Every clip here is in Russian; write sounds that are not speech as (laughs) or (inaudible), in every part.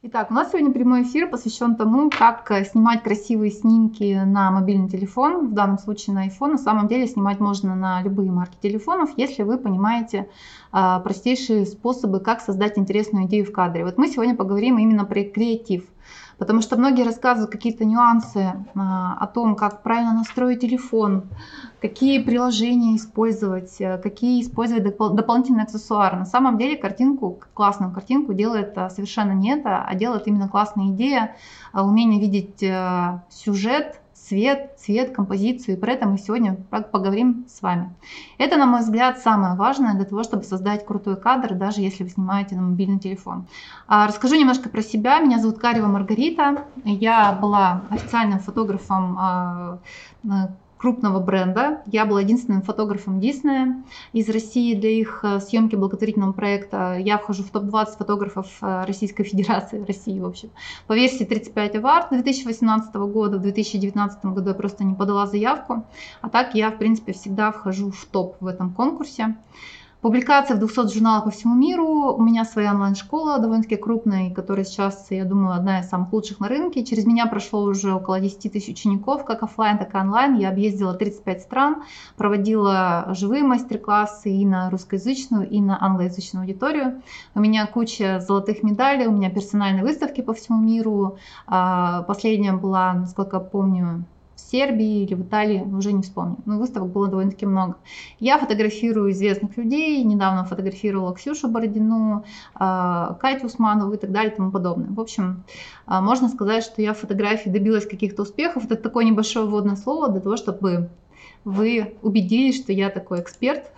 Итак, у нас сегодня прямой эфир посвящен тому, как э, снимать красивые снимки на мобильный телефон, в данном случае на iPhone. На самом деле снимать можно на любые марки телефонов, если вы понимаете а, простейшие способы, как создать интересную идею в кадре. Вот мы сегодня поговорим именно про креатив. Потому что многие рассказывают какие-то нюансы а, о том, как правильно настроить телефон, какие приложения использовать, э, какие использовать допол- дополнительные аксессуары. На самом деле картинку, классную картинку делает а, совершенно не это, а делает именно классная идея, а, умение видеть а, сюжет, цвет, цвет, композицию, и про это мы сегодня поговорим с вами. Это, на мой взгляд, самое важное для того, чтобы создать крутой кадр, даже если вы снимаете на мобильный телефон. А, расскажу немножко про себя. Меня зовут Карева Маргарита. Я была официальным фотографом а, крупного бренда. Я была единственным фотографом Диснея из России для их э, съемки благотворительного проекта. Я вхожу в топ-20 фотографов э, Российской (laughs) Федерации, России, в общем. По версии 35 Award 2018 года, в 2019 году я просто не подала заявку. А так я, в принципе, всегда вхожу в топ в этом конкурсе. Публикация в 200 журналах по всему миру. У меня своя онлайн-школа довольно-таки крупная, которая сейчас, я думаю, одна из самых лучших на рынке. Через меня прошло уже около 10 тысяч учеников, как офлайн, так и онлайн. Я объездила 35 стран, проводила живые мастер-классы и на русскоязычную, и на англоязычную аудиторию. У меня куча золотых медалей, у меня персональные выставки по всему миру. А, последняя была, насколько помню, Сербии или в Италии, уже не вспомню. Но выставок было довольно-таки много. Я фотографирую известных людей, недавно фотографировала Ксюшу Бородину, а, Катю Усманову и так далее и тому подобное. В общем, а, можно сказать, что я в фотографии добилась каких-то успехов. Это такое небольшое вводное слово для того, чтобы вы убедились, что я такой эксперт,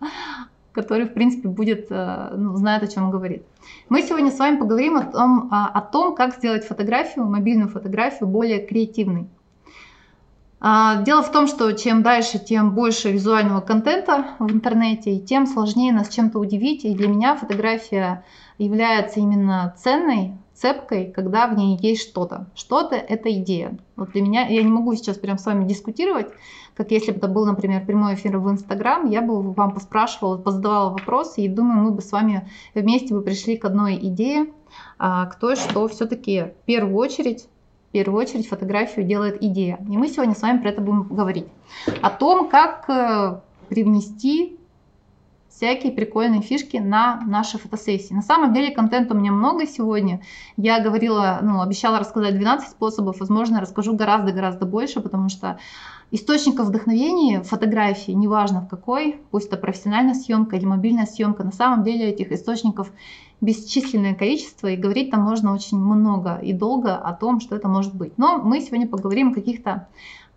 (laughs) который, в принципе, будет, а, ну, знает, о чем говорит. Мы сегодня с вами поговорим о том, о том, как сделать фотографию, мобильную фотографию более креативной. А, дело в том, что чем дальше, тем больше визуального контента в интернете, и тем сложнее нас чем-то удивить. И для меня фотография является именно ценной, цепкой, когда в ней есть что-то. Что-то – это идея. Вот для меня, я не могу сейчас прям с вами дискутировать, как если бы это был, например, прямой эфир в Инстаграм, я бы вам поспрашивала, позадавала вопросы, и думаю, мы бы с вами вместе бы пришли к одной идее, а, к той, что все-таки в первую очередь в первую очередь фотографию делает идея. И мы сегодня с вами про это будем говорить. О том, как э, привнести всякие прикольные фишки на наши фотосессии. На самом деле контента у меня много сегодня. Я говорила, ну, обещала рассказать 12 способов, возможно, расскажу гораздо-гораздо больше, потому что источников вдохновения фотографии, неважно в какой, пусть это профессиональная съемка или мобильная съемка, на самом деле этих источников бесчисленное количество, и говорить там можно очень много и долго о том, что это может быть. Но мы сегодня поговорим о каких-то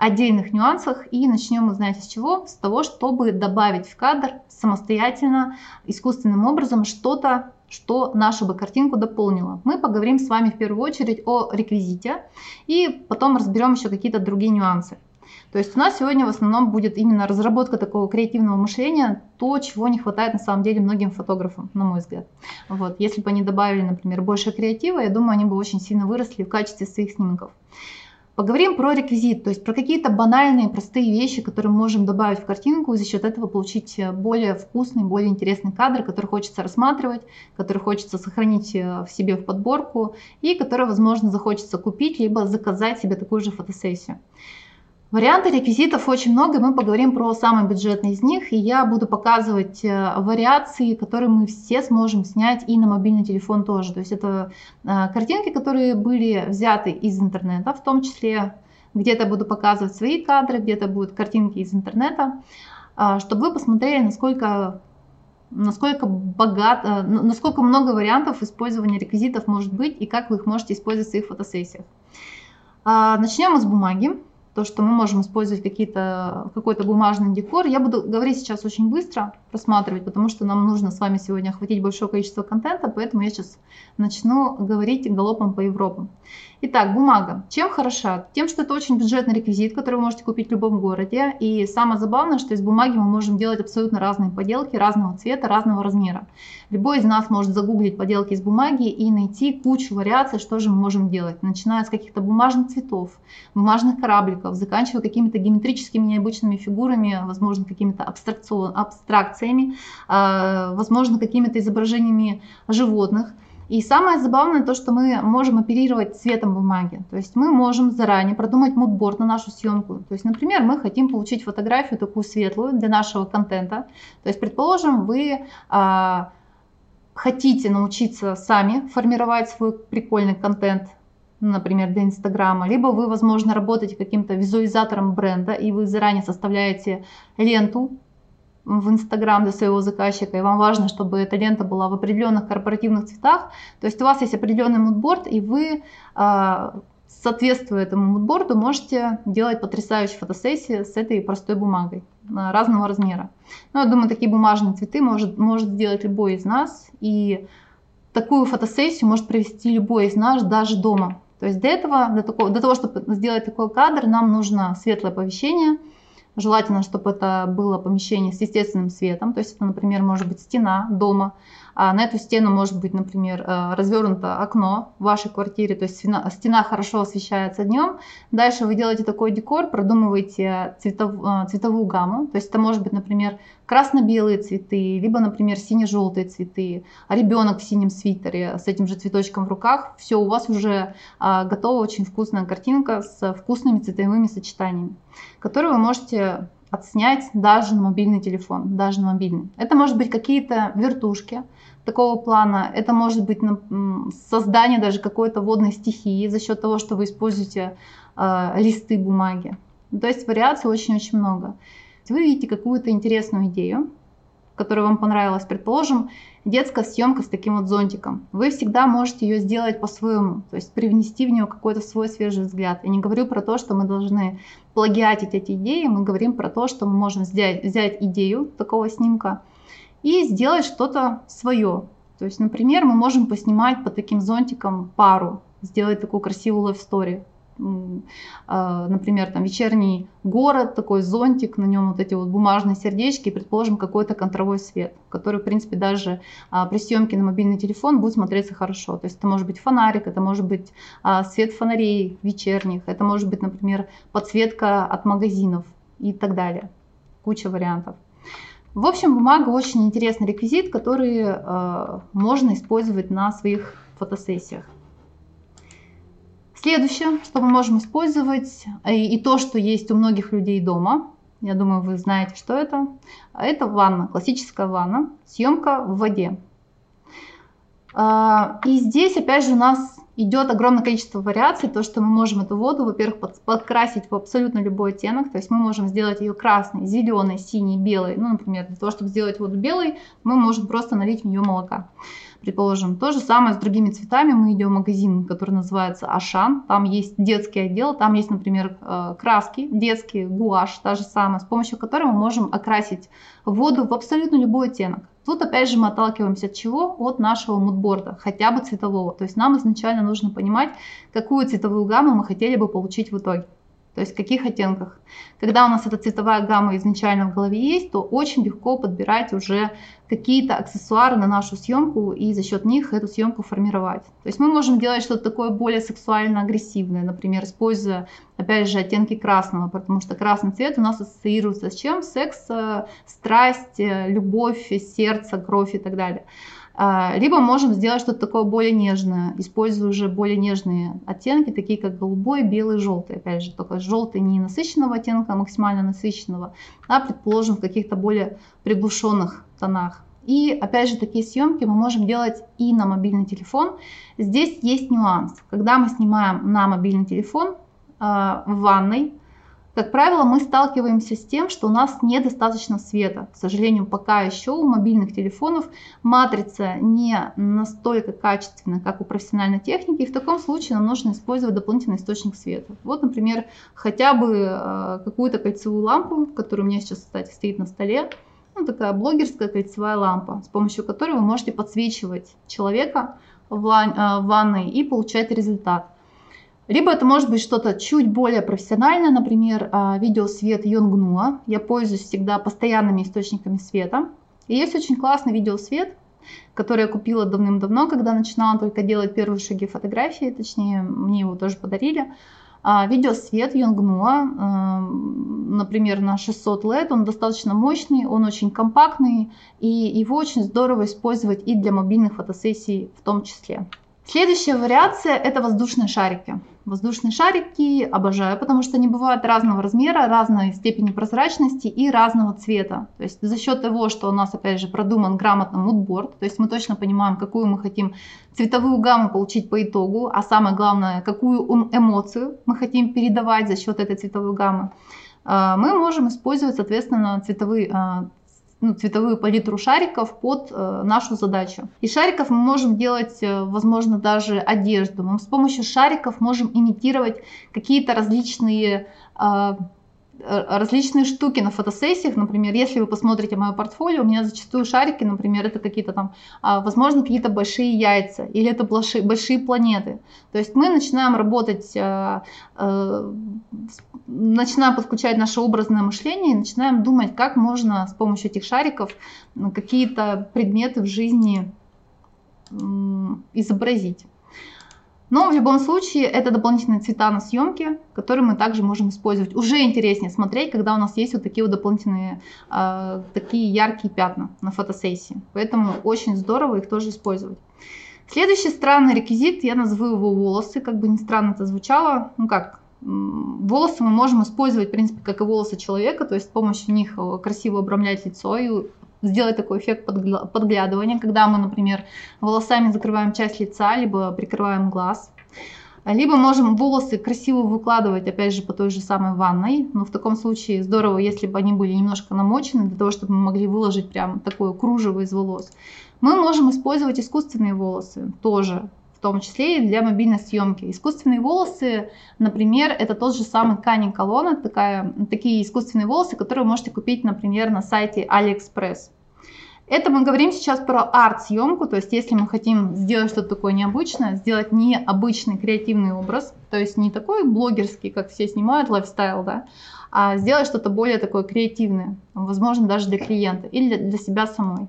отдельных нюансах и начнем мы, знаете, с чего? С того, чтобы добавить в кадр самостоятельно, искусственным образом что-то, что нашу бы картинку дополнило. Мы поговорим с вами в первую очередь о реквизите и потом разберем еще какие-то другие нюансы. То есть у нас сегодня в основном будет именно разработка такого креативного мышления, то, чего не хватает на самом деле многим фотографам, на мой взгляд. Вот. Если бы они добавили, например, больше креатива, я думаю, они бы очень сильно выросли в качестве своих снимков. Поговорим про реквизит, то есть про какие-то банальные, простые вещи, которые мы можем добавить в картинку и за счет этого получить более вкусный, более интересный кадр, который хочется рассматривать, который хочется сохранить э, в себе в подборку и который, возможно, захочется купить, либо заказать себе такую же фотосессию. Варианты реквизитов очень много, мы поговорим про самый бюджетный из них, и я буду показывать э, вариации, которые мы все сможем снять и на мобильный телефон тоже. То есть это э, картинки, которые были взяты из интернета, в том числе где-то буду показывать свои кадры, где-то будут картинки из интернета, э, чтобы вы посмотрели, насколько насколько богат, насколько много вариантов использования реквизитов может быть и как вы их можете использовать в своих фотосессиях. Начнем с бумаги то, что мы можем использовать какие-то, какой-то бумажный декор. Я буду говорить сейчас очень быстро, просматривать, потому что нам нужно с вами сегодня охватить большое количество контента, поэтому я сейчас начну говорить галопом по Европам. Итак, бумага. Чем хороша? Тем, что это очень бюджетный реквизит, который вы можете купить в любом городе. И самое забавное, что из бумаги мы можем делать абсолютно разные поделки, разного цвета, разного размера. Любой из нас может загуглить поделки из бумаги и найти кучу вариаций, что же мы можем делать. Начиная с каких-то бумажных цветов, бумажных корабликов, заканчивая какими-то геометрическими необычными фигурами, возможно, какими-то абстракциями, а, возможно, какими-то изображениями животных. И самое забавное то, что мы можем оперировать цветом бумаги. То есть мы можем заранее продумать мудборд на нашу съемку. То есть, например, мы хотим получить фотографию такую светлую для нашего контента. То есть, предположим, вы а, хотите научиться сами формировать свой прикольный контент, например, для Инстаграма, либо вы, возможно, работаете каким-то визуализатором бренда, и вы заранее составляете ленту в Инстаграм для своего заказчика, и вам важно, чтобы эта лента была в определенных корпоративных цветах. То есть у вас есть определенный мудборд, и вы, а, соответствуя этому мудборду, можете делать потрясающие фотосессии с этой простой бумагой разного размера. Ну, я думаю, такие бумажные цветы может, может сделать любой из нас, и такую фотосессию может провести любой из нас даже дома. То есть для этого, для, такого, для того, чтобы сделать такой кадр, нам нужно светлое помещение – Желательно, чтобы это было помещение с естественным светом, то есть это, например, может быть стена дома, на эту стену может быть, например, э, развернуто окно в вашей квартире, то есть стена хорошо освещается днем. Дальше вы делаете такой декор, продумываете цветов, э, цветовую гамму, то есть это может быть, например, красно-белые цветы, либо, например, сине-желтые цветы, а ребенок в синем свитере с этим же цветочком в руках. Все, у вас уже а, готова очень вкусная картинка с вкусными цветовыми сочетаниями, которые вы можете отснять даже на мобильный телефон, даже на мобильный. Это может быть какие-то вертушки, такого плана. Это может быть создание даже какой-то водной стихии за счет того, что вы используете э, листы бумаги. То есть вариаций очень-очень много. Вы видите какую-то интересную идею, которая вам понравилась, предположим, детская съемка с таким вот зонтиком. Вы всегда можете ее сделать по-своему, то есть привнести в нее какой-то свой свежий взгляд. Я не говорю про то, что мы должны плагиатить эти идеи, мы говорим про то, что мы можем взять, взять идею такого снимка, и сделать что-то свое. То есть, например, мы можем поснимать под таким зонтиком пару, сделать такую красивую story. А, например, там вечерний город, такой зонтик, на нем вот эти вот бумажные сердечки, и, предположим, какой-то контровой свет, который, в принципе, даже а, при съемке на мобильный телефон будет смотреться хорошо. То есть это может быть фонарик, это может быть а, свет фонарей вечерних, это может быть, например, подсветка от магазинов и так далее. Куча вариантов. В общем, бумага очень интересный реквизит, который э, можно использовать на своих фотосессиях. Следующее, что мы можем использовать, и, и то, что есть у многих людей дома, я думаю, вы знаете, что это, это ванна, классическая ванна, съемка в воде. Э, и здесь, опять же, у нас идет огромное количество вариаций, то, что мы можем эту воду, во-первых, подкрасить в абсолютно любой оттенок, то есть мы можем сделать ее красной, зеленой, синей, белой, ну, например, для того, чтобы сделать воду белой, мы можем просто налить в нее молока предположим. То же самое с другими цветами. Мы идем в магазин, который называется Ашан. Там есть детский отдел, там есть, например, э, краски детские, гуашь, та же самая, с помощью которой мы можем окрасить воду в абсолютно любой оттенок. Тут опять же мы отталкиваемся от чего? От нашего мудборда, хотя бы цветового. То есть нам изначально нужно понимать, какую цветовую гамму мы хотели бы получить в итоге то есть в каких оттенках. Когда у нас эта цветовая гамма изначально в голове есть, то очень легко подбирать уже какие-то аксессуары на нашу съемку и за счет них эту съемку формировать. То есть мы можем делать что-то такое более сексуально-агрессивное, например, используя, опять же, оттенки красного, потому что красный цвет у нас ассоциируется с чем? Секс, э, страсть, э, любовь, сердце, кровь и так далее. А, либо можем сделать что-то такое более нежное, используя уже более нежные оттенки, такие как голубой, белый, желтый. Опять же, только желтый не насыщенного оттенка, а максимально насыщенного, а, предположим, в каких-то более приглушенных тонах. И опять же, такие съемки мы можем делать и на мобильный телефон. Здесь есть нюанс. Когда мы снимаем на мобильный телефон э, в ванной, как правило, мы сталкиваемся с тем, что у нас недостаточно света. К сожалению, пока еще у мобильных телефонов матрица не настолько качественная, как у профессиональной техники, и в таком случае нам нужно использовать дополнительный источник света. Вот, например, хотя бы э, какую-то кольцевую лампу, которая у меня сейчас, кстати, стоит на столе, ну, такая блогерская кольцевая лампа, с помощью которой вы можете подсвечивать человека в э, ванной и получать результат. Либо это может быть что-то чуть более профессиональное, например, а, видеосвет Йонгнуа. Я пользуюсь всегда постоянными источниками света. И есть очень классный видеосвет, который я купила давным-давно, когда начинала только делать первые шаги фотографии, точнее, мне его тоже подарили. А, видеосвет Yongnuo, эм, например, на 600 LED, он достаточно мощный, он очень компактный, и его очень здорово использовать и для мобильных фотосессий в том числе. Следующая вариация – это воздушные шарики. Воздушные шарики обожаю, потому что они бывают разного размера, разной степени прозрачности и разного цвета. То есть за счет того, что у нас, опять же, продуман грамотно мудборд, то есть мы точно понимаем, какую мы хотим цветовую гамму получить по итогу, а самое главное, какую эмоцию мы хотим передавать за счет этой цветовой гаммы, а, мы можем использовать, соответственно, цветовые, а, ну, цветовую палитру шариков под э, нашу задачу. Из шариков мы можем делать, э, возможно, даже одежду. Мы с помощью шариков можем имитировать какие-то различные э, Э, различные штуки на фотосессиях, например, если вы посмотрите мое портфолио, у меня зачастую шарики, например, это какие-то там, а, возможно, какие-то большие яйца или это большие, большие планеты. То есть мы начинаем работать, э, э, начинаем подключать наше образное мышление и начинаем думать, как можно с помощью этих шариков какие-то предметы в жизни изобразить. Но в любом случае это дополнительные цвета на съемке, которые мы также можем использовать. Уже интереснее смотреть, когда у нас есть вот такие вот дополнительные, э, такие яркие пятна на фотосессии. Поэтому очень здорово их тоже использовать. Следующий странный реквизит, я назову его волосы, как бы ни странно это звучало. Ну как, волосы мы можем использовать, в принципе, как и волосы человека, то есть с помощью них э, красиво обрамлять лицо и сделать такой эффект подглядывания, когда мы, например, волосами закрываем часть лица, либо прикрываем глаз. Либо можем волосы красиво выкладывать, опять же, по той же самой ванной. Но в таком случае здорово, если бы они были немножко намочены, для того, чтобы мы могли выложить прям такое кружево из волос. Мы можем использовать искусственные волосы тоже, том числе и для мобильной съемки. Искусственные волосы, например, это тот же самый Кани Колонна, такая, такие искусственные волосы, которые вы можете купить, например, на сайте AliExpress. Это мы говорим сейчас про арт-съемку, то есть если мы хотим сделать что-то такое необычное, сделать необычный креативный образ, то есть не такой блогерский, как все снимают, лайфстайл, да, а сделать что-то более такое креативное, возможно, даже для клиента или для, себя самой.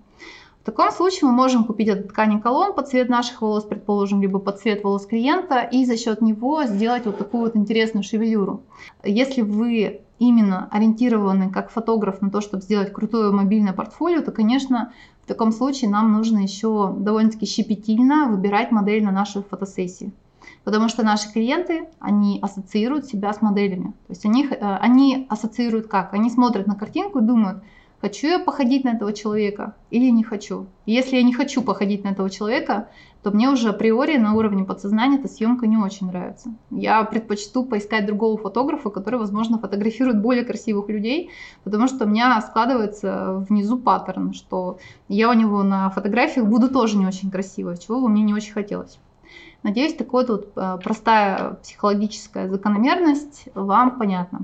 В таком случае мы можем купить этот ткани колонн под цвет наших волос, предположим, либо под цвет волос клиента, и за счет него сделать вот такую вот интересную шевелюру. Если вы именно ориентированы как фотограф на то, чтобы сделать крутое мобильное портфолио, то, конечно, в таком случае нам нужно еще довольно-таки щепетильно выбирать модель на наши фотосессии. Потому что наши клиенты, они ассоциируют себя с моделями. То есть они, э, они ассоциируют как? Они смотрят на картинку и думают, хочу я походить на этого человека или не хочу. Если я не хочу походить на этого человека, то мне уже априори на уровне подсознания эта съемка не очень нравится. Я предпочту поискать другого фотографа, который, возможно, фотографирует более красивых людей, потому что у меня складывается внизу паттерн, что я у него на фотографиях буду тоже не очень красивой, чего бы мне не очень хотелось. Надеюсь, такая вот э, простая психологическая закономерность вам понятна.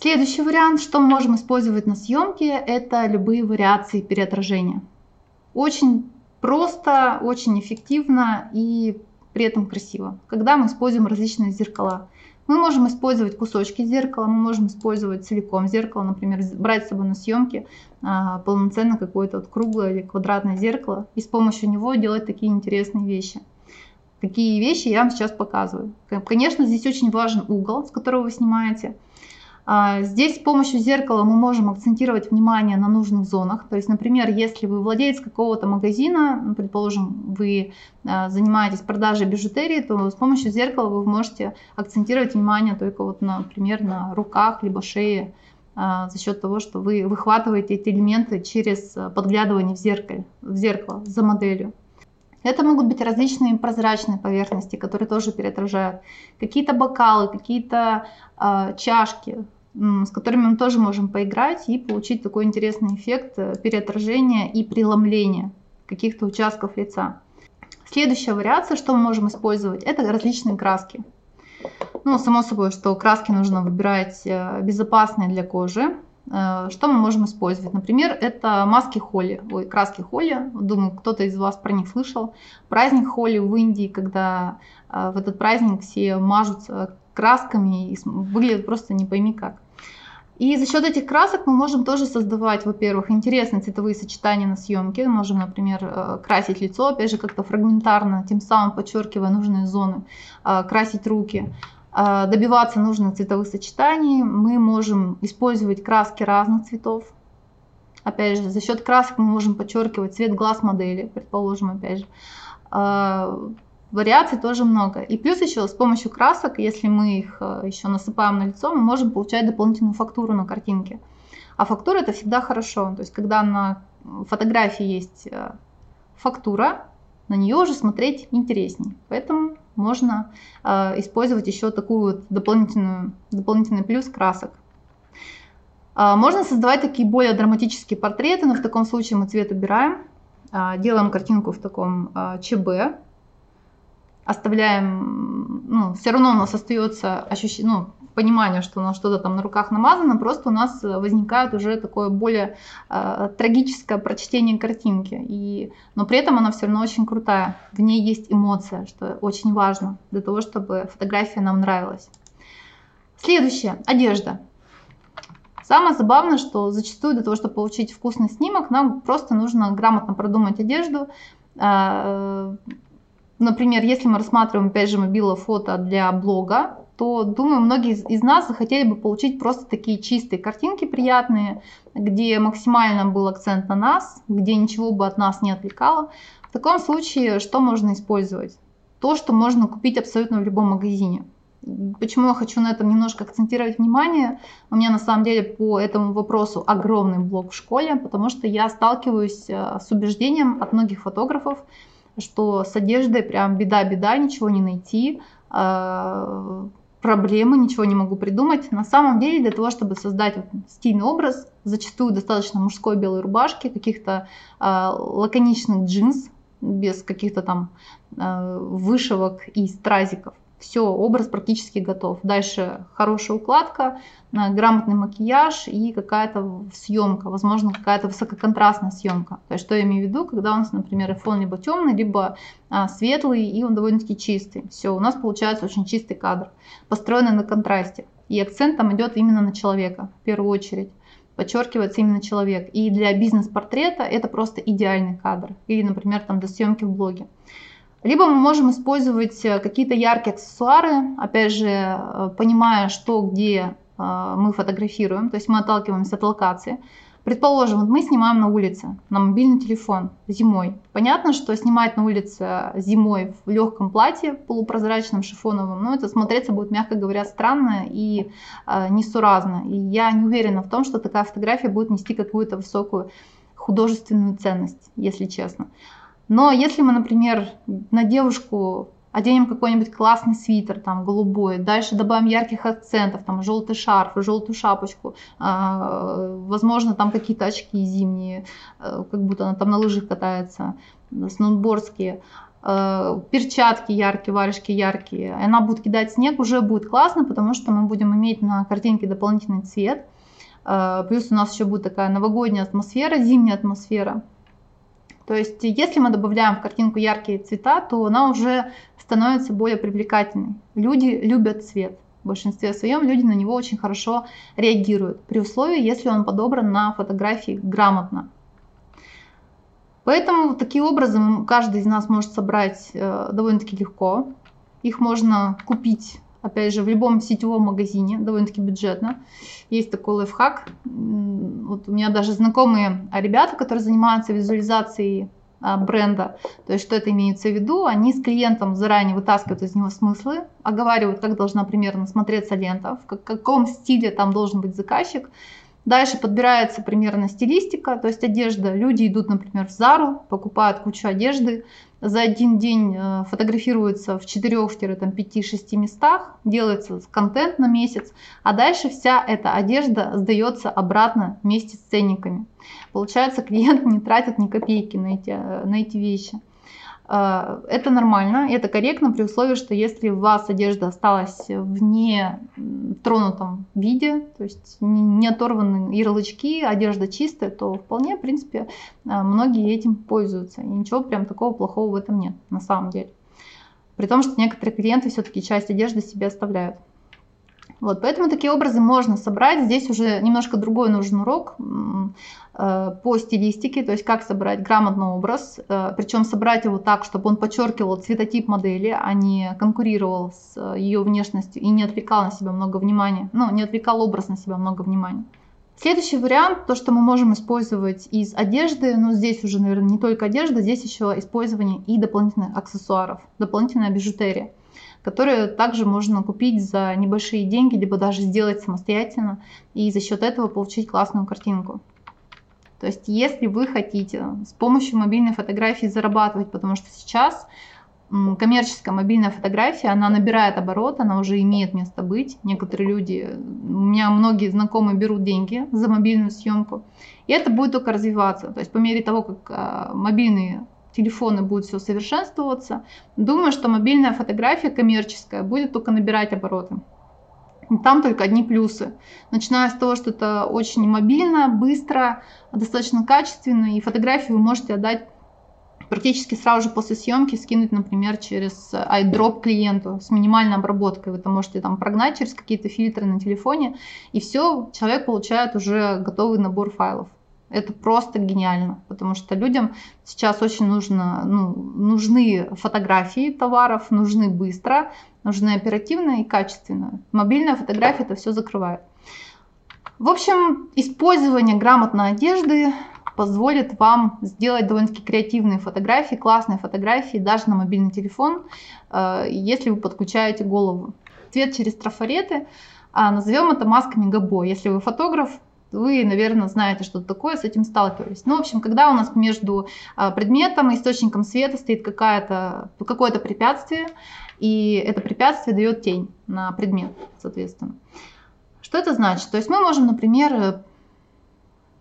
Следующий вариант, что мы можем использовать на съемке, это любые вариации переотражения. Очень просто, очень эффективно и при этом красиво. Когда мы используем различные зеркала. Мы можем использовать кусочки зеркала, мы можем использовать целиком зеркало, например, брать с собой на съемки а, полноценно какое-то вот круглое или квадратное зеркало и с помощью него делать такие интересные вещи. Какие вещи я вам сейчас показываю. Конечно, здесь очень важен угол, с которого вы снимаете. А, здесь с помощью зеркала мы можем акцентировать внимание на нужных зонах. То есть, например, если вы владелец какого-то магазина, ну, предположим, вы а, занимаетесь продажей бижутерии, то с помощью зеркала вы можете акцентировать внимание только вот, например, на руках либо шее а, за счет того, что вы выхватываете эти элементы через подглядывание в зеркало, в зеркало за моделью. Это могут быть различные прозрачные поверхности, которые тоже переотражают. Какие-то бокалы, какие-то э, чашки, с которыми мы тоже можем поиграть и получить такой интересный эффект э, переотражения и преломления каких-то участков лица. Следующая вариация, что мы можем использовать, это различные краски. Ну, само собой, что краски нужно выбирать э, безопасные для кожи. Э, что мы можем использовать? Например, это маски Холли, ой, краски Холли. Думаю, кто-то из вас про них слышал. Праздник Холли в Индии, когда в этот праздник все мажутся красками и выглядят просто не пойми как. И за счет этих красок мы можем тоже создавать, во-первых, интересные цветовые сочетания на съемке. Можем, например, э, красить лицо, опять же, как-то фрагментарно, тем самым подчеркивая нужные зоны, э, красить руки. Э, добиваться нужных цветовых сочетаний мы можем использовать краски разных цветов. Опять же, за счет красок мы можем подчеркивать цвет глаз модели, предположим, опять же Вариаций тоже много. И плюс еще с помощью красок, если мы их э, еще насыпаем на лицо, мы можем получать дополнительную фактуру на картинке. А фактура это всегда хорошо. То есть когда на фотографии есть э, фактура, на нее уже смотреть интереснее. Поэтому можно э, использовать еще такую вот дополнительную, дополнительный плюс красок. Э, можно создавать такие более драматические портреты, но в таком случае мы цвет убираем, э, делаем картинку в таком э, ЧБ, оставляем, ну, все равно у нас остается ощущение, ну, понимание, что у нас что-то там на руках намазано, просто у нас возникает уже такое более э, трагическое прочтение картинки. И, но при этом она все равно очень крутая. В ней есть эмоция, что очень важно для того, чтобы фотография нам нравилась. Следующее. Одежда. Самое забавное, что зачастую для того, чтобы получить вкусный снимок, нам просто нужно грамотно продумать одежду, э, например, если мы рассматриваем, опять же, мобила фото для блога, то, думаю, многие из нас захотели бы получить просто такие чистые картинки приятные, где максимально был акцент на нас, где ничего бы от нас не отвлекало. В таком случае что можно использовать? То, что можно купить абсолютно в любом магазине. Почему я хочу на этом немножко акцентировать внимание? У меня на самом деле по этому вопросу огромный блок в школе, потому что я сталкиваюсь э, с убеждением от многих фотографов, что с одеждой прям беда-беда, ничего не найти, а, проблемы, ничего не могу придумать. На самом деле для того, чтобы создать стильный образ, зачастую достаточно мужской белой рубашки, каких-то э, лаконичных джинс без каких-то там э, вышивок и стразиков все, образ практически готов. Дальше хорошая укладка, э, грамотный макияж и какая-то съемка, возможно, какая-то высококонтрастная съемка. То есть, что я имею в виду, когда у нас, например, фон либо темный, либо а, светлый, и он довольно-таки чистый. Все, у нас получается очень чистый кадр, построенный на контрасте. И акцент там идет именно на человека, в первую очередь подчеркивается именно человек. И для бизнес-портрета это просто идеальный кадр. Или, например, там для съемки в блоге. Либо мы можем использовать э, какие-то яркие аксессуары, опять же, э, понимая, что где э, мы фотографируем, то есть мы отталкиваемся от локации. Предположим, мы снимаем на улице, на мобильный телефон зимой. Понятно, что снимать на улице зимой в легком платье, полупрозрачном, шифоновом, ну это смотреться будет, мягко говоря, странно и э, несуразно. И я не уверена в том, что такая фотография будет нести какую-то высокую художественную ценность, если честно. Но если мы, например, на девушку оденем какой-нибудь классный свитер, там, голубой, дальше добавим ярких акцентов, там, желтый шарф, желтую шапочку, э, возможно, там какие-то очки зимние, э, как будто она там на лыжах катается, сноубордские, э, перчатки яркие, варежки яркие, она будет кидать снег, уже будет классно, потому что мы будем иметь на картинке дополнительный цвет, э, плюс у нас еще будет такая новогодняя атмосфера, зимняя атмосфера, то есть, если мы добавляем в картинку яркие цвета, то она уже становится более привлекательной. Люди любят цвет. В большинстве своем люди на него очень хорошо реагируют, при условии, если он подобран на фотографии грамотно. Поэтому такие образы каждый из нас может собрать э, довольно-таки легко. Их можно купить опять же, в любом сетевом магазине, довольно-таки бюджетно. Есть такой лайфхак. Вот у меня даже знакомые ребята, которые занимаются визуализацией а, бренда. То есть, что это имеется в виду? Они с клиентом заранее вытаскивают из него смыслы, оговаривают, как должна примерно смотреться лента, в каком стиле там должен быть заказчик. Дальше подбирается примерно стилистика, то есть одежда. Люди идут, например, в Зару, покупают кучу одежды, за один день э, фотографируется в 4-5-6 местах, делается контент на месяц, а дальше вся эта одежда сдается обратно вместе с ценниками. Получается, клиент (laughs) не тратит ни копейки на эти, э, на эти вещи. Э, это нормально, это корректно при условии, что если у вас одежда осталась в не тронутом виде, то есть не оторваны ярлычки, одежда чистая, то вполне, в принципе, э, многие этим пользуются. И ничего прям такого плохого в этом нет, на самом деле. При том, что некоторые клиенты все-таки часть одежды себе оставляют. Вот, поэтому такие образы можно собрать. Здесь уже немножко другой нужен урок э, по стилистике, то есть как собрать грамотный образ, э, причем собрать его так, чтобы он подчеркивал цветотип модели, а не конкурировал с ее внешностью и не отвлекал на себя много внимания, ну, не отвлекал образ на себя много внимания. Следующий вариант, то, что мы можем использовать из одежды, но здесь уже, наверное, не только одежда, здесь еще использование и дополнительных аксессуаров, дополнительная бижутерия которые также можно купить за небольшие деньги, либо даже сделать самостоятельно и за счет этого получить классную картинку. То есть если вы хотите с помощью мобильной фотографии зарабатывать, потому что сейчас коммерческая мобильная фотография, она набирает оборот, она уже имеет место быть. Некоторые люди, у меня многие знакомые берут деньги за мобильную съемку, и это будет только развиваться. То есть по мере того, как а, мобильные телефоны будут все совершенствоваться, думаю, что мобильная фотография коммерческая будет только набирать обороты. Там только одни плюсы. Начиная с того, что это очень мобильно, быстро, достаточно качественно, и фотографии вы можете отдать практически сразу же после съемки скинуть, например, через iDrop клиенту с минимальной обработкой. Вы это можете там прогнать через какие-то фильтры на телефоне, и все, человек получает уже готовый набор файлов. Это просто гениально, потому что людям сейчас очень нужно, ну, нужны фотографии товаров, нужны быстро, нужны оперативно и качественно. Мобильная фотография это все закрывает. В общем, использование грамотной одежды позволит вам сделать довольно-таки креативные фотографии, классные фотографии даже на мобильный телефон, э, если вы подключаете голову. Цвет через трафареты, а назовем это масками Габо. Если вы фотограф, вы, наверное, знаете, что такое, с этим сталкивались. Ну, в общем, когда у нас между а, предметом и источником света стоит какое-то препятствие, и это препятствие дает тень на предмет, соответственно. Что это значит? То есть мы можем, например,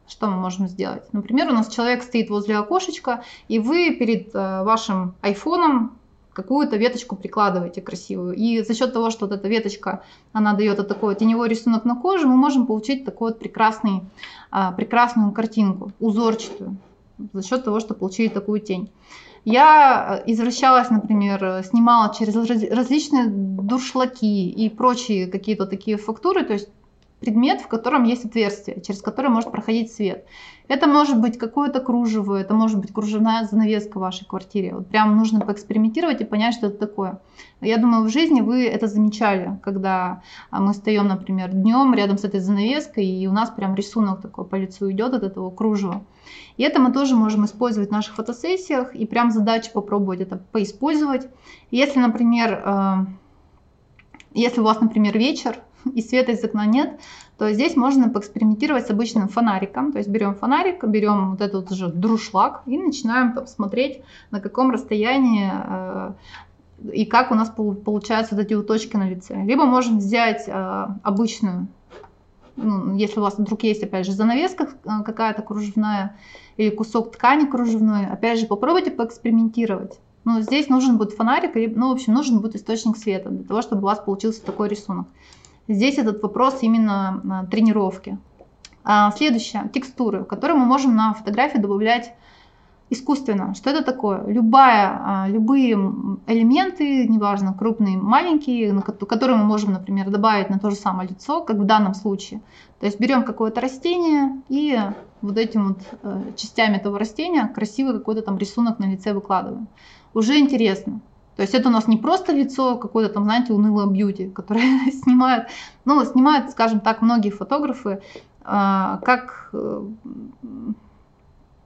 что мы можем сделать? Например, у нас человек стоит возле окошечка, и вы перед а, вашим айфоном какую-то веточку прикладываете красивую. И за счет того, что вот эта веточка, она дает вот такой теневой рисунок на коже, мы можем получить такую вот прекрасный, а, прекрасную картинку, узорчатую, за счет того, что получили такую тень. Я извращалась, например, снимала через различные дуршлаки и прочие какие-то такие фактуры, то есть предмет, в котором есть отверстие, через которое может проходить свет. Это может быть какое-то кружево, это может быть кружевная занавеска в вашей квартире. Вот прям нужно поэкспериментировать и понять, что это такое. Я думаю, в жизни вы это замечали, когда а, мы встаем, например, днем рядом с этой занавеской, и у нас прям рисунок такой по лицу идет от этого кружева. И это мы тоже можем использовать в наших фотосессиях, и прям задача попробовать это поиспользовать. Если, например, э, если у вас, например, вечер, (laughs) и света из окна нет, то здесь можно поэкспериментировать с обычным фонариком. То есть берем фонарик, берем вот этот же друшлаг и начинаем там, смотреть, на каком расстоянии э, и как у нас получаются вот эти вот точки на лице. Либо можем взять э, обычную, ну, если у вас вдруг есть, опять же, занавеска э, какая-то кружевная или кусок ткани кружевной, опять же, попробуйте поэкспериментировать. Но здесь нужен будет фонарик, ну, в общем, нужен будет источник света для того, чтобы у вас получился такой рисунок. Здесь этот вопрос именно а, тренировки. А, следующее, текстуры, которые мы можем на фотографии добавлять искусственно. Что это такое? Любая, а, любые элементы, неважно, крупные, маленькие, которые мы можем, например, добавить на то же самое лицо, как в данном случае. То есть берем какое-то растение и вот этим вот э, частями этого растения красивый какой-то там рисунок на лице выкладываем. Уже интересно. То есть это у нас не просто лицо какое-то там, знаете, унылое бьюти, которое (laughs) снимают, ну, снимают, скажем так, многие фотографы, а, как, э,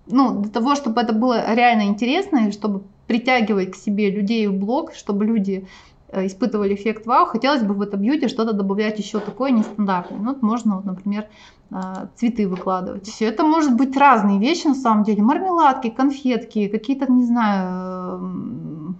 ну, для того, чтобы это было реально интересно, и чтобы притягивать к себе людей в блог, чтобы люди э, испытывали эффект вау, хотелось бы в это бьюти что-то добавлять еще такое нестандартное. Ну, вот можно, вот, например, а, цветы выкладывать. Все это может быть разные вещи на самом деле. Мармеладки, конфетки, какие-то, не знаю,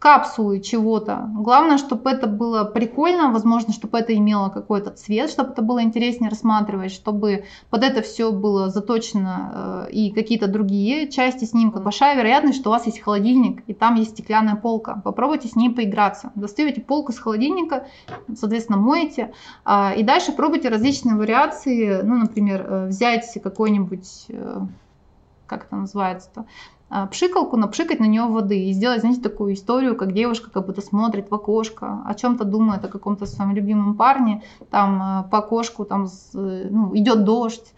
капсулы чего-то. Главное, чтобы это было прикольно, возможно, чтобы это имело какой-то цвет, чтобы это было интереснее рассматривать, чтобы под это все было заточено э, и какие-то другие части снимка. Большая вероятность, что у вас есть холодильник и там есть стеклянная полка. Попробуйте с ней поиграться. Достаете полку с холодильника, соответственно, моете, э, и дальше пробуйте различные вариации. Ну, например, э, взять какой-нибудь, э, как это называется-то, а, пшикалку, напшикать на нее воды и сделать, знаете, такую историю, как девушка как будто смотрит в окошко, о чем-то думает, о каком-то своем любимом парне, там а, по окошку там ну, идет дождь,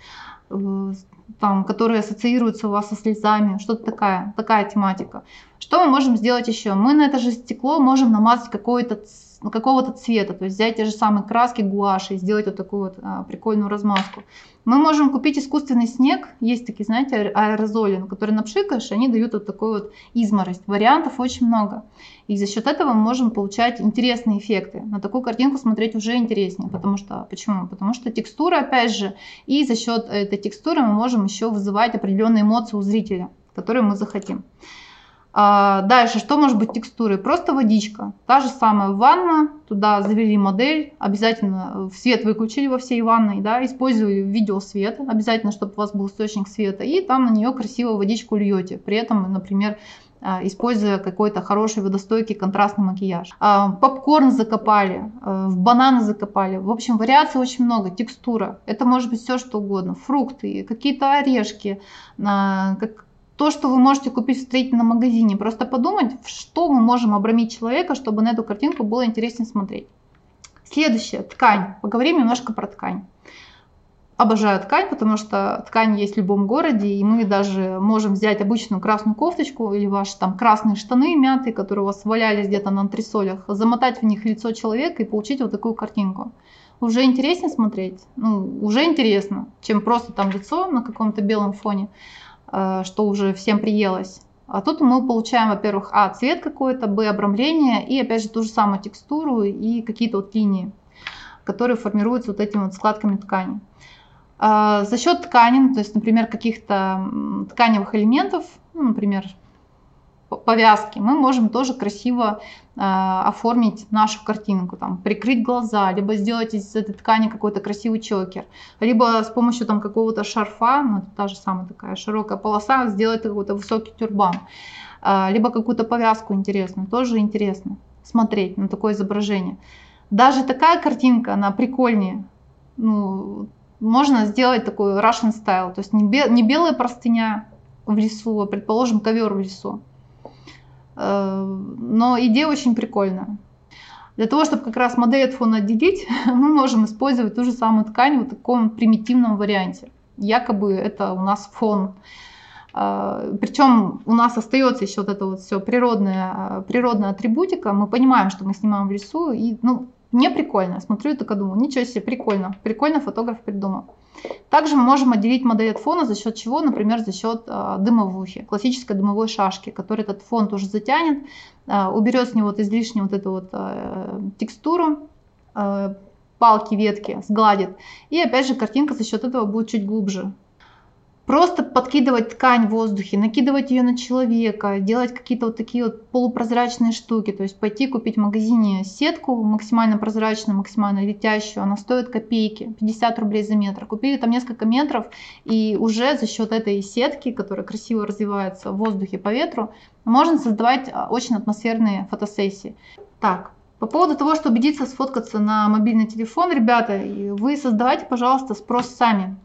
э, там, которые ассоциируются у вас со слезами, что-то такая, такая тематика. Что мы можем сделать еще? Мы на это же стекло можем намазать какой-то какого-то цвета, то есть взять те же самые краски гуаши и сделать вот такую вот а, прикольную размазку. Мы можем купить искусственный снег, есть такие, знаете, аэрозоли, на которые напшикаешь, они дают вот такой вот изморость. Вариантов очень много. И за счет этого мы можем получать интересные эффекты. На такую картинку смотреть уже интереснее. Потому что, почему? Потому что текстура, опять же, и за счет этой текстуры мы можем еще вызывать определенные эмоции у зрителя, которые мы захотим. А, дальше, что может быть текстурой? Просто водичка. Та же самая ванна, туда завели модель, обязательно свет выключили во всей ванной, да, использовали видеосвет, обязательно, чтобы у вас был источник света, и там на нее красиво водичку льете. При этом, например, а, используя какой-то хороший водостойкий контрастный макияж. А, попкорн закопали, в бананы закопали. В общем, вариаций очень много. Текстура. Это может быть все, что угодно. Фрукты, какие-то орешки, как то, что вы можете купить в строительном магазине. Просто подумать, что мы можем обрамить человека, чтобы на эту картинку было интереснее смотреть. Следующее, ткань. Поговорим немножко про ткань. Обожаю ткань, потому что ткань есть в любом городе, и мы даже можем взять обычную красную кофточку или ваши там красные штаны мятые, которые у вас валялись где-то на антресолях, замотать в них лицо человека и получить вот такую картинку. Уже интереснее смотреть? Ну, уже интересно, чем просто там лицо на каком-то белом фоне. Э, что уже всем приелось. А тут мы получаем, во-первых, а, цвет какой-то, б, обрамление и, опять же, ту же самую текстуру и какие-то вот линии, которые формируются вот этими вот складками ткани. А, за счет ткани, ну, то есть, например, каких-то тканевых элементов, ну, например, повязки, мы можем тоже красиво э, оформить нашу картинку, там, прикрыть глаза, либо сделать из этой ткани какой-то красивый чокер, либо с помощью там какого-то шарфа, ну, это та же самая такая широкая полоса, сделать какой-то высокий тюрбан, э, либо какую-то повязку интересную, тоже интересно смотреть на такое изображение. Даже такая картинка, она прикольнее, ну, можно сделать такой Russian style, то есть не, бел, не белая простыня в лесу, а, предположим, ковер в лесу, но идея очень прикольная. Для того, чтобы как раз модель от фона отделить, (laughs) мы можем использовать ту же самую ткань в таком примитивном варианте. Якобы это у нас фон. Э, Причем у нас остается еще вот это вот все природная, природная атрибутика. Мы понимаем, что мы снимаем в лесу. И, ну, мне прикольно. Смотрю и только думаю, ничего себе, прикольно. Прикольно фотограф придумал. Также мы можем отделить модель от фона за счет чего? Например, за счет э, дымовухи, классической дымовой шашки, который этот фон тоже затянет, э, уберет с него вот излишнюю вот эту вот э, текстуру, э, палки, ветки, сгладит. И опять же картинка за счет этого будет чуть глубже. Просто подкидывать ткань в воздухе, накидывать ее на человека, делать какие-то вот такие вот полупрозрачные штуки. То есть пойти купить в магазине сетку максимально прозрачную, максимально летящую. Она стоит копейки, 50 рублей за метр. Купили там несколько метров и уже за счет этой сетки, которая красиво развивается в воздухе по ветру, можно создавать а, очень атмосферные фотосессии. Так, по поводу того, что убедиться сфоткаться на мобильный телефон, ребята, вы создавайте, пожалуйста, спрос сами.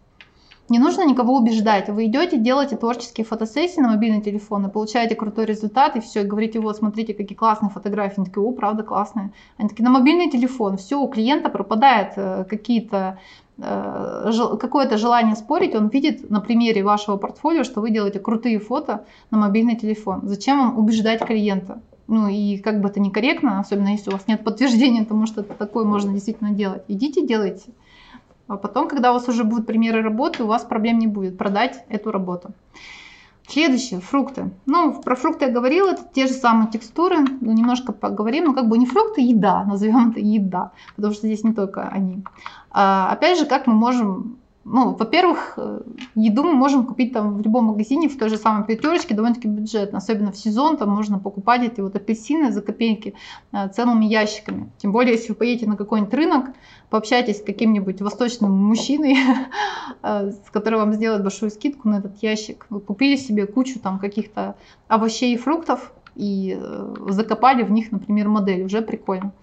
Не нужно никого убеждать. Вы идете, делаете творческие фотосессии на мобильный телефон и получаете крутой результат, и все, и говорите, вот, смотрите, какие классные фотографии. Они такие, о, правда, классные. Они такие, на мобильный телефон, все, у клиента пропадает э, какие-то э, какое-то желание спорить, он видит на примере вашего портфолио, что вы делаете крутые фото на мобильный телефон. Зачем вам убеждать клиента? Ну и как бы это некорректно, особенно если у вас нет подтверждения тому, что такое можно действительно делать. Идите, делайте. А потом, когда у вас уже будут примеры работы, у вас проблем не будет продать эту работу. Следующее, фрукты. Ну, про фрукты я говорила, это те же самые текстуры, ну, немножко поговорим, ну, как бы не фрукты, еда, (laughs) назовем это еда, потому что здесь не только они. А, опять же, как мы можем ну, во-первых, э, еду мы можем купить там в любом магазине, в той же самой пятерочке, довольно-таки бюджетно. Особенно в сезон, там можно покупать эти вот апельсины за копейки э, целыми ящиками. Тем более, если вы поедете на какой-нибудь рынок, пообщайтесь с каким-нибудь восточным мужчиной, (laughs) э, с которым вам сделают большую скидку на этот ящик. Вы купили себе кучу там каких-то овощей и фруктов и закопали в них, например, модель. Уже прикольно.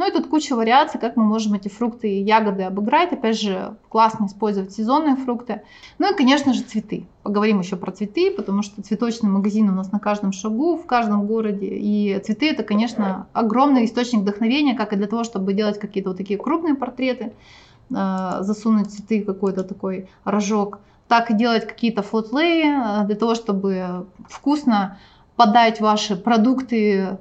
Ну и тут куча вариаций, как мы можем эти фрукты и ягоды обыграть. Опять же, классно использовать сезонные фрукты. Ну и, конечно же, цветы. Поговорим еще про цветы, потому что цветочный магазин у нас на каждом шагу, в каждом городе. И цветы это, конечно, огромный источник вдохновения, как и для того, чтобы делать какие-то вот такие крупные портреты, э, засунуть цветы какой-то такой рожок, так и делать какие-то флотлеи э, для того, чтобы вкусно подать ваши продукты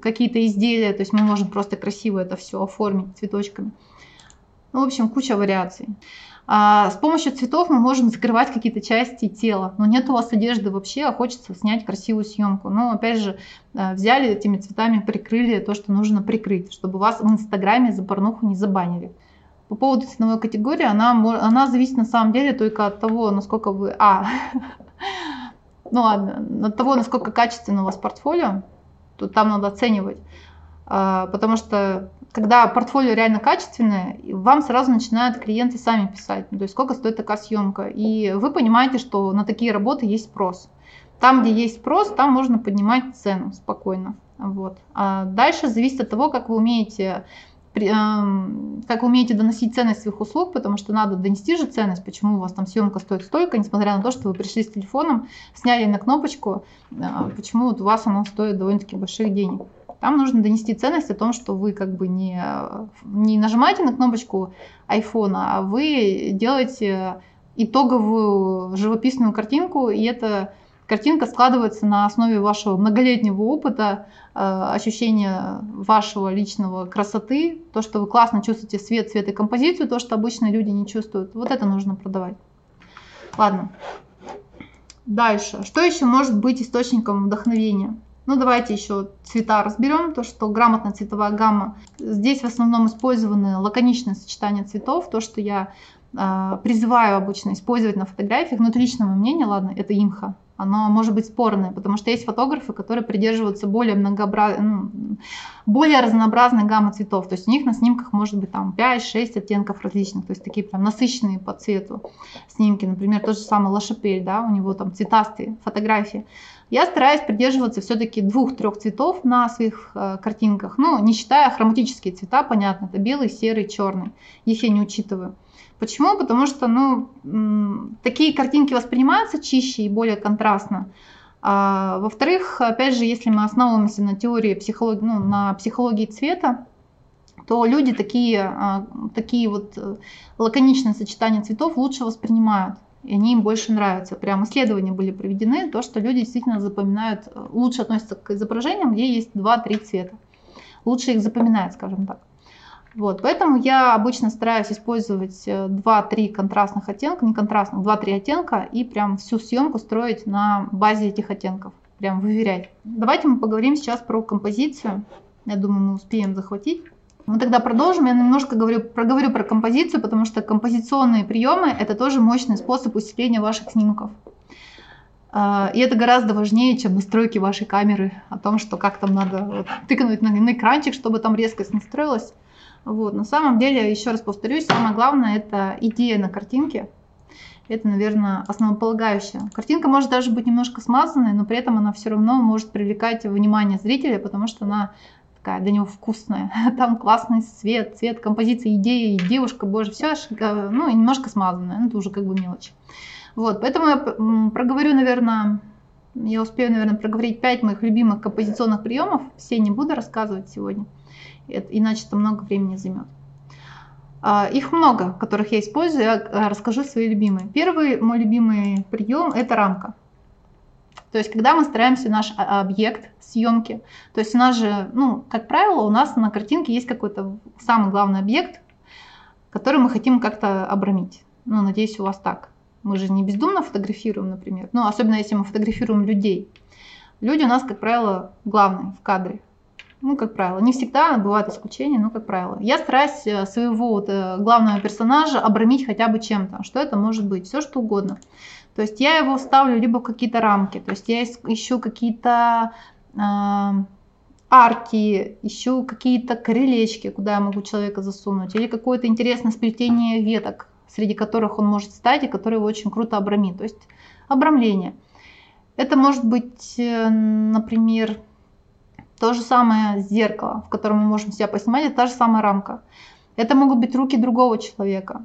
какие-то изделия, то есть мы можем просто красиво это все оформить цветочками. Ну, в общем, куча вариаций. А с помощью цветов мы можем закрывать какие-то части тела, но нет у вас одежды вообще, а хочется снять красивую съемку. Но опять же, э, взяли этими цветами, прикрыли то, что нужно прикрыть, чтобы вас в Инстаграме за порнуху не забанили. По поводу ценовой категории, она, она зависит на самом деле только от того, насколько вы... А, (laughs) ну ладно, от того, насколько качественно у вас портфолио, то там надо оценивать. А, потому что когда портфолио реально качественное, вам сразу начинают клиенты сами писать, то есть сколько стоит такая съемка. И вы понимаете, что на такие работы есть спрос. Там, где есть спрос, там можно поднимать цену спокойно. Вот. А дальше зависит от того, как вы умеете как вы умеете доносить ценность своих услуг, потому что надо донести же ценность, почему у вас там съемка стоит столько, несмотря на то, что вы пришли с телефоном, сняли на кнопочку, а, почему вот у вас оно стоит довольно-таки больших денег. Там нужно донести ценность о том, что вы как бы не, не нажимаете на кнопочку iPhone, а вы делаете итоговую живописную картинку, и это Картинка складывается на основе вашего многолетнего опыта, э, ощущения вашего личного красоты, то, что вы классно чувствуете свет, цвет и композицию, то, что обычно люди не чувствуют. Вот это нужно продавать. Ладно. Дальше. Что еще может быть источником вдохновения? Ну, давайте еще цвета разберем. То, что грамотная цветовая гамма. Здесь в основном использованы лаконичные сочетания цветов. То, что я э, призываю обычно использовать на фотографиях. Но это личное мнение, ладно, это имха оно может быть спорное, потому что есть фотографы, которые придерживаются более многообраз... ну, более разнообразной гаммы цветов. То есть у них на снимках может быть там 5-6 оттенков различных, то есть такие прям насыщенные по цвету снимки. Например, тот же самый Лашапель, да, у него там цветастые фотографии. Я стараюсь придерживаться все-таки двух-трех цветов на своих э, картинках, ну, не считая хроматические цвета, понятно, это белый, серый, черный, их я не учитываю. Почему? Потому что ну, такие картинки воспринимаются чище и более контрастно. А, во-вторых, опять же, если мы основываемся на теории психологии, ну, на психологии цвета, то люди такие, а, такие вот э, лаконичные сочетания цветов лучше воспринимают. И они им больше нравятся. Прям исследования были проведены, то, что люди действительно запоминают, э, лучше относятся к изображениям, где есть 2-3 цвета. Лучше их запоминают, скажем так. Вот, поэтому я обычно стараюсь использовать 2-3 э, контрастных оттенка, не контрастных, 2-3 оттенка и прям всю съемку строить на базе этих оттенков, прям выверять. Давайте мы поговорим сейчас про композицию. Я думаю, мы успеем захватить. Мы тогда продолжим. Я немножко говорю, проговорю про композицию, потому что композиционные приемы – это тоже мощный способ усиления ваших снимков. А, и это гораздо важнее, чем настройки вашей камеры, о том, что как там надо вот, тыкнуть на, на экранчик, чтобы там резкость настроилась. Вот. На самом деле, еще раз повторюсь, самое главное это идея на картинке. Это, наверное, основополагающее. Картинка может даже быть немножко смазанной, но при этом она все равно может привлекать внимание зрителя, потому что она такая для него вкусная. (laughs) Там классный цвет, цвет, композиция, идея, девушка, боже, все, ну, и немножко смазанная, ну, это уже как бы мелочь. Вот, поэтому я проговорю, наверное, я успею, наверное, проговорить 5 моих любимых композиционных приемов. Все не буду рассказывать сегодня иначе это много времени займет. А, их много, которых я использую, я э, расскажу свои любимые. Первый мой любимый прием – это рамка. То есть, когда мы стараемся наш а, объект съемки, то есть у нас же, ну, как правило, у нас на картинке есть какой-то самый главный объект, который мы хотим как-то обрамить. Ну, надеюсь, у вас так. Мы же не бездумно фотографируем, например. Ну, особенно если мы фотографируем людей. Люди у нас, как правило, главные в кадре. Ну, как правило. Не всегда, бывают исключения, но как правило. Я стараюсь э, своего вот, э, главного персонажа обрамить хотя бы чем-то. Что это может быть? Все что угодно. То есть я его ставлю либо какие-то рамки, то есть я ищу какие-то э, арки, ищу какие-то крылечки, куда я могу человека засунуть, или какое-то интересное сплетение веток, среди которых он может стать и которые его очень круто обрамит. То есть обрамление. Это может быть, э, например, То же самое зеркало, в котором мы можем себя поснимать, это та же самая рамка. Это могут быть руки другого человека.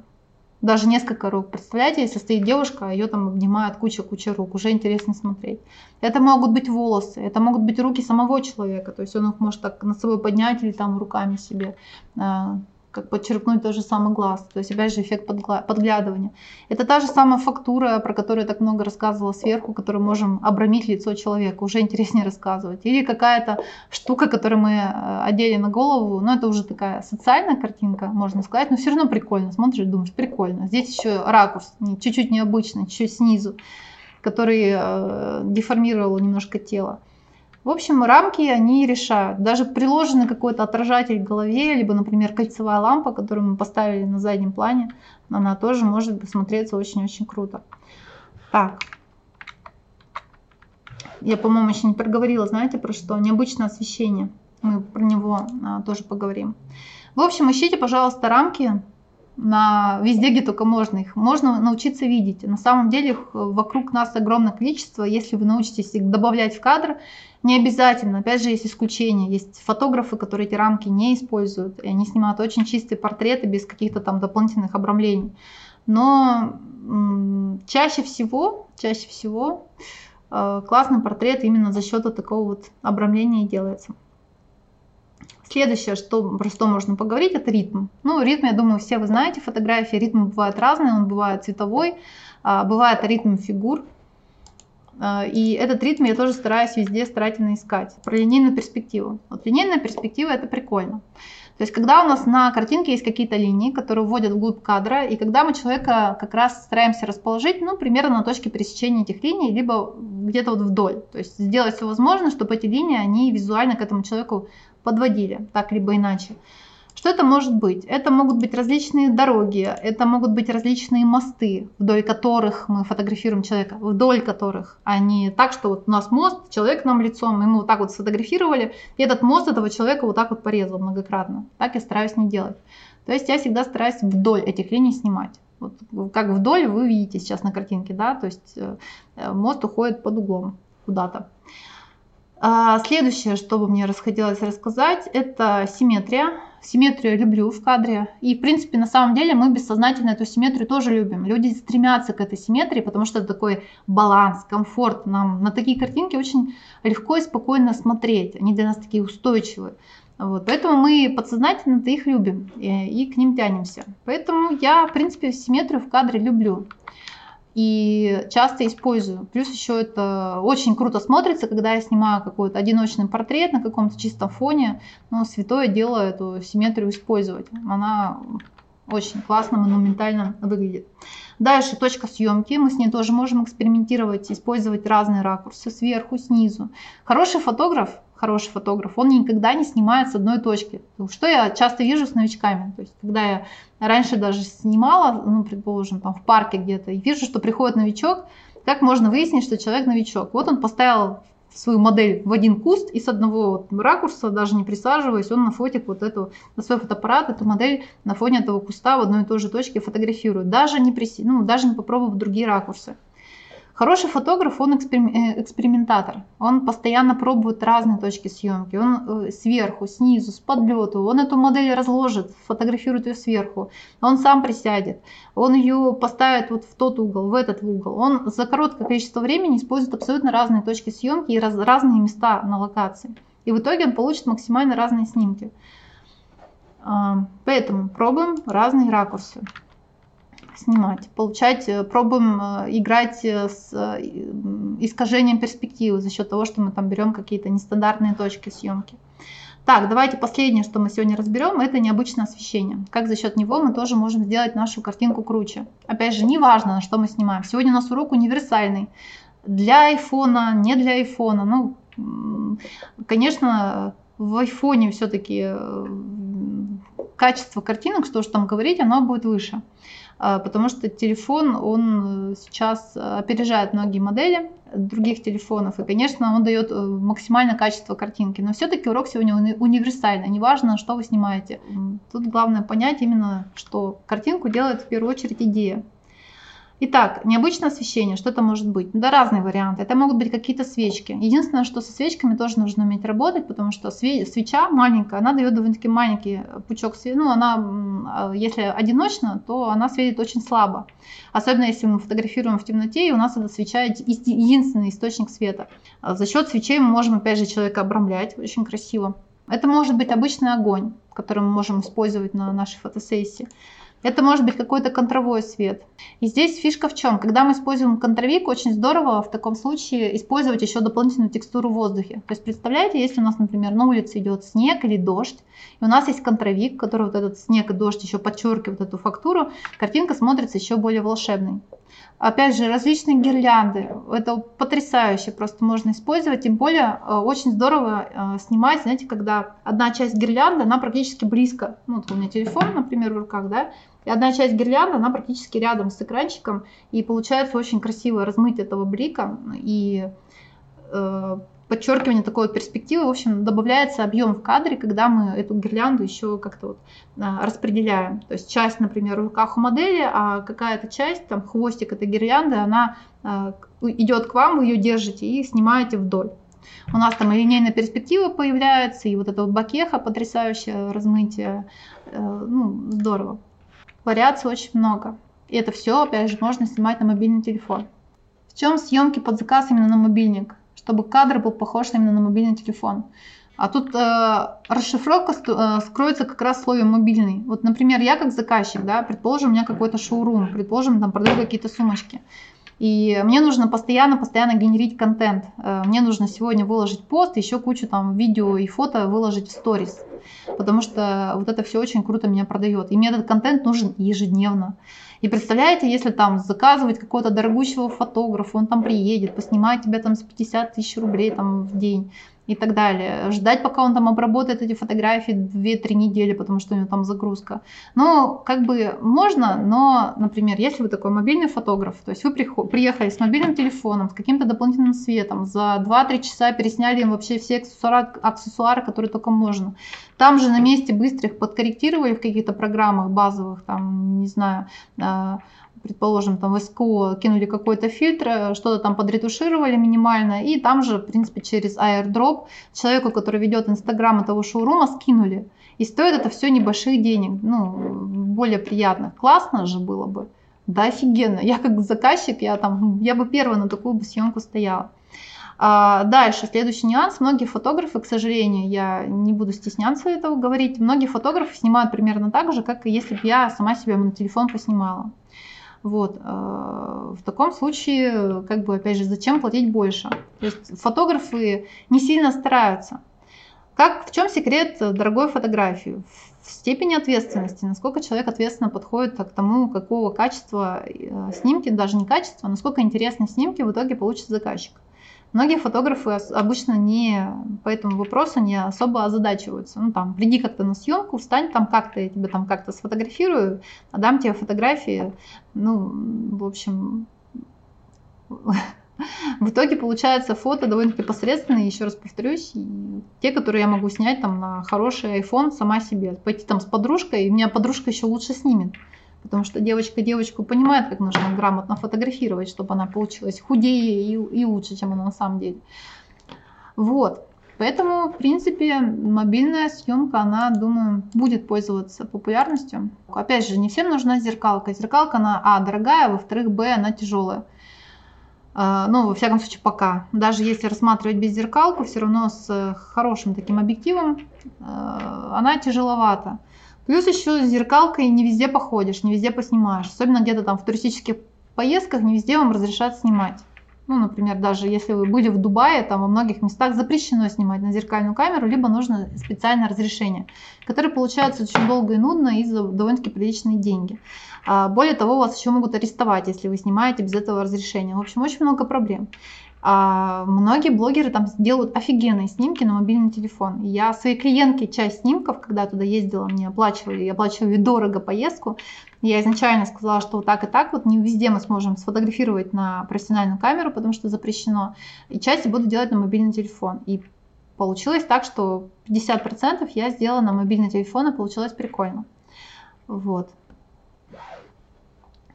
Даже несколько рук. Представляете, если стоит девушка, ее там обнимает куча-куча рук, уже интересно смотреть. Это могут быть волосы, это могут быть руки самого человека, то есть он их может так над собой поднять или там руками себе а, как подчеркнуть тот же самый глаз. То есть, опять же, эффект подглядывания. Это та же самая фактура, про которую я так много рассказывала сверху, которую можем обрамить лицо человека. Уже интереснее рассказывать. Или какая-то штука, которую мы э, одели на голову. Но это уже такая социальная картинка, можно сказать. Но все равно прикольно. Смотришь, думаешь, прикольно. Здесь еще ракурс, чуть-чуть необычный, чуть-чуть снизу, который э, деформировал немножко тело. В общем, рамки они решают. Даже приложенный какой-то отражатель к голове, либо, например, кольцевая лампа, которую мы поставили на заднем плане, она тоже может смотреться очень-очень круто. Так. Я, по-моему, еще не проговорила, знаете, про что? Необычное освещение. Мы про него а, тоже поговорим. В общем, ищите, пожалуйста, рамки на везде, где только можно их. Можно научиться видеть. На самом деле их вокруг нас огромное количество. Если вы научитесь их добавлять в кадр, не обязательно. Опять же, есть исключения. Есть фотографы, которые эти рамки не используют. И они снимают очень чистые портреты без каких-то там дополнительных обрамлений. Но чаще всего, чаще всего э, классный портрет именно за счет вот такого вот обрамления делается. Следующее, что, про что можно поговорить, это ритм. Ну, ритм, я думаю, все вы знаете, фотографии, ритм бывает разный, он бывает цветовой, а, бывает ритм фигур. А, и этот ритм я тоже стараюсь везде старательно искать. Про линейную перспективу. Вот линейная перспектива это прикольно. То есть, когда у нас на картинке есть какие-то линии, которые вводят вглубь кадра, и когда мы человека как раз стараемся расположить, ну, примерно на точке пересечения этих линий, либо где-то вот вдоль. То есть, сделать все возможное, чтобы эти линии, они визуально к этому человеку подводили, так либо иначе. Что это может быть? Это могут быть различные дороги, это могут быть различные мосты, вдоль которых мы фотографируем человека, вдоль которых, а не так, что вот у нас мост, человек нам лицом, и мы вот так вот сфотографировали, и этот мост этого человека вот так вот порезал многократно. Так я стараюсь не делать. То есть я всегда стараюсь вдоль этих линий снимать. Вот как вдоль вы видите сейчас на картинке, да, то есть э, мост уходит под углом куда-то. А, следующее, что бы мне расходилось рассказать, это симметрия. Симметрию люблю в кадре. И, в принципе, на самом деле мы бессознательно эту симметрию тоже любим. Люди стремятся к этой симметрии, потому что это такой баланс, комфорт. Нам на такие картинки очень легко и спокойно смотреть. Они для нас такие устойчивые. Вот, поэтому мы подсознательно-то их любим и, и к ним тянемся. Поэтому я, в принципе, симметрию в кадре люблю и часто использую. Плюс еще это очень круто смотрится, когда я снимаю какой-то одиночный портрет на каком-то чистом фоне. Но святое дело эту симметрию использовать. Она очень классно, монументально выглядит. Дальше точка съемки. Мы с ней тоже можем экспериментировать, использовать разные ракурсы сверху, снизу. Хороший фотограф хороший фотограф, он никогда не снимает с одной точки. Что я часто вижу с новичками. То есть, когда я раньше даже снимала, ну, предположим, там в парке где-то, и вижу, что приходит новичок, как можно выяснить, что человек новичок? Вот он поставил свою модель в один куст и с одного вот ракурса, даже не присаживаясь, он на фотик вот эту, на свой фотоаппарат эту модель на фоне этого куста в одной и той же точке фотографирует, даже не, приси, ну, даже не попробовав другие ракурсы. Хороший фотограф, он э, экспериментатор. Он постоянно пробует разные точки съемки. Он э, сверху, снизу, с подлету. Он эту модель разложит, фотографирует ее сверху. Он сам присядет. Он ее поставит вот в тот угол, в этот угол. Он за короткое количество времени использует абсолютно разные точки съемки и раз, разные места на локации. И в итоге он получит максимально разные снимки. А, поэтому пробуем разные ракурсы снимать, получать, э, пробуем э, играть э, с искажением перспективы за счет того, что мы там берем какие-то нестандартные точки съемки. Так, давайте последнее, что мы сегодня разберем, это необычное освещение. Как за счет него мы тоже можем сделать нашу картинку круче. Опять же, не важно, на что мы снимаем. Сегодня у нас урок универсальный. Для айфона, не для айфона. Ну, конечно, в айфоне все-таки качество картинок, что же там говорить, оно будет выше. А, потому что телефон, он э, сейчас опережает многие модели других телефонов, и, конечно, он дает э, максимальное качество картинки. Но все-таки урок сегодня универсальный, неважно, что вы снимаете. Тут главное понять именно, что картинку делает в первую очередь идея. Итак, необычное освещение, что это может быть? Да, разные варианты. Это могут быть какие-то свечки. Единственное, что со свечками тоже нужно уметь работать, потому что свеча маленькая, она дает довольно-таки маленький пучок света. Ну, она, если одиночно, то она светит очень слабо. Особенно если мы фотографируем в темноте, и у нас эта свеча единственный источник света. За счет свечей мы можем, опять же, человека обрамлять очень красиво. Это может быть обычный огонь, который мы можем использовать на нашей фотосессии. Это может быть какой-то контровой свет. И здесь фишка в чем? Когда мы используем контровик, очень здорово в таком случае использовать еще дополнительную текстуру в воздухе. То есть представляете, если у нас, например, на улице идет снег или дождь, и у нас есть контровик, который вот этот снег и дождь еще подчеркивает эту фактуру, картинка смотрится еще более волшебной. Опять же, различные гирлянды. Это потрясающе, просто можно использовать. Тем более, э, очень здорово э, снимать, знаете, когда одна часть гирлянды, она практически близко. Ну, вот у меня телефон, например, в руках, да, и одна часть гирлянды, она практически рядом с экранчиком, и получается очень красивое размытие этого блика, и э, подчеркивание такой вот перспективы, в общем, добавляется объем в кадре, когда мы эту гирлянду еще как-то вот а, распределяем. То есть часть, например, в руках у модели, а какая-то часть, там хвостик этой гирлянды, она а, идет к вам, вы ее держите и снимаете вдоль. У нас там и линейная перспектива появляется, и вот это вот бакеха, потрясающее размытие. Э, ну, здорово. Вариаций очень много. И это все, опять же, можно снимать на мобильный телефон. В чем съемки под заказ именно на мобильник? чтобы кадр был похож именно на мобильный телефон. А тут э, расшифровка э, скроется как раз в слове мобильный. Вот, например, я как заказчик, да, предположим, у меня какой-то шоурум, предположим, там продаю какие-то сумочки. И мне нужно постоянно, постоянно генерить контент. Э, мне нужно сегодня выложить пост, еще кучу там видео и фото выложить в сторис. Потому что вот это все очень круто меня продает. И мне этот контент нужен ежедневно. И представляете, если там заказывать какого-то дорогущего фотографа, он там приедет, поснимает тебя там с 50 тысяч рублей там в день и так далее. Ждать, пока он там обработает эти фотографии 2-3 недели, потому что у него там загрузка. Ну, как бы можно, но, например, если вы такой мобильный фотограф, то есть вы приехали с мобильным телефоном, с каким-то дополнительным светом, за 2-3 часа пересняли им вообще все аксессуары, аксессуары, которые только можно. Там же на месте быстро их подкорректировали в каких-то программах базовых, там, не знаю, а, предположим, там в СКО кинули какой-то фильтр, э, что-то там подретушировали минимально, и там же, в принципе, через airdrop человеку, который ведет инстаграм этого шоурума, скинули. И стоит это все небольших денег, ну, более приятно. Классно же было бы. Да, офигенно. Я как заказчик, я там, я бы первая на такую бы съемку стояла. А дальше, следующий нюанс. Многие фотографы, к сожалению, я не буду стесняться этого говорить, многие фотографы снимают примерно так же, как если бы я сама себя на телефон поснимала. Вот. Э, в таком случае, как бы, опять же, зачем платить больше? То есть фотографы не сильно стараются. Как, в чем секрет дорогой фотографии? В степени ответственности, насколько человек ответственно подходит к тому, какого качества э, снимки, даже не качества, насколько интересные снимки в итоге получит заказчик. Многие фотографы обычно не по этому вопросу не особо озадачиваются. Ну там, приди как-то на съемку, встань там как-то, я тебя там как-то сфотографирую, отдам тебе фотографии. Ну, в общем, в итоге получается фото довольно-таки посредственные, еще раз повторюсь, те, которые я могу снять там на хороший iPhone сама себе. Пойти там с подружкой, и меня подружка еще лучше снимет. Потому что девочка девочку понимает, как нужно грамотно фотографировать, чтобы она получилась худее и, и лучше, чем она на самом деле. Вот. Поэтому, в принципе, мобильная съемка, она, думаю, будет пользоваться популярностью. Опять же, не всем нужна зеркалка. Зеркалка, она, а, дорогая, во-вторых, б, она тяжелая. А, ну, во всяком случае, пока. Даже если рассматривать без зеркалку, все равно с хорошим таким объективом, а, она тяжеловата. Плюс еще с зеркалкой не везде походишь, не везде поснимаешь. Особенно где-то там в туристических поездках не везде вам разрешают снимать. Ну, например, даже если вы были в Дубае, там во многих местах запрещено снимать на зеркальную камеру, либо нужно специальное разрешение, которое получается очень долго и нудно и за довольно-таки приличные деньги. А более того, вас еще могут арестовать, если вы снимаете без этого разрешения. В общем, очень много проблем. А многие блогеры там делают офигенные снимки на мобильный телефон. Я своей клиентке часть снимков, когда туда ездила, мне оплачивали, я оплачиваю дорого поездку. Я изначально сказала, что вот так и так, вот не везде мы сможем сфотографировать на профессиональную камеру, потому что запрещено. И часть буду делать на мобильный телефон. И получилось так, что 50% я сделала на мобильный телефон, и получилось прикольно. Вот.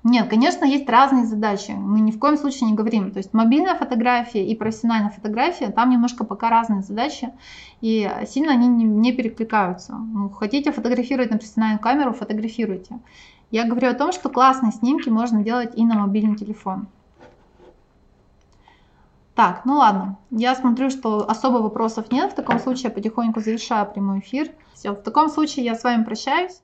Нет, конечно, есть разные задачи. Мы ни в коем случае не говорим. То есть мобильная фотография и профессиональная фотография, там немножко пока разные задачи, и сильно они не, не перекликаются. Ну, хотите фотографировать на профессиональную камеру, фотографируйте. Я говорю о том, что классные снимки можно делать и на мобильный телефон. Так, ну ладно. Я смотрю, что особо вопросов нет. В таком случае я потихоньку завершаю прямой эфир. Все, в таком случае я с вами прощаюсь.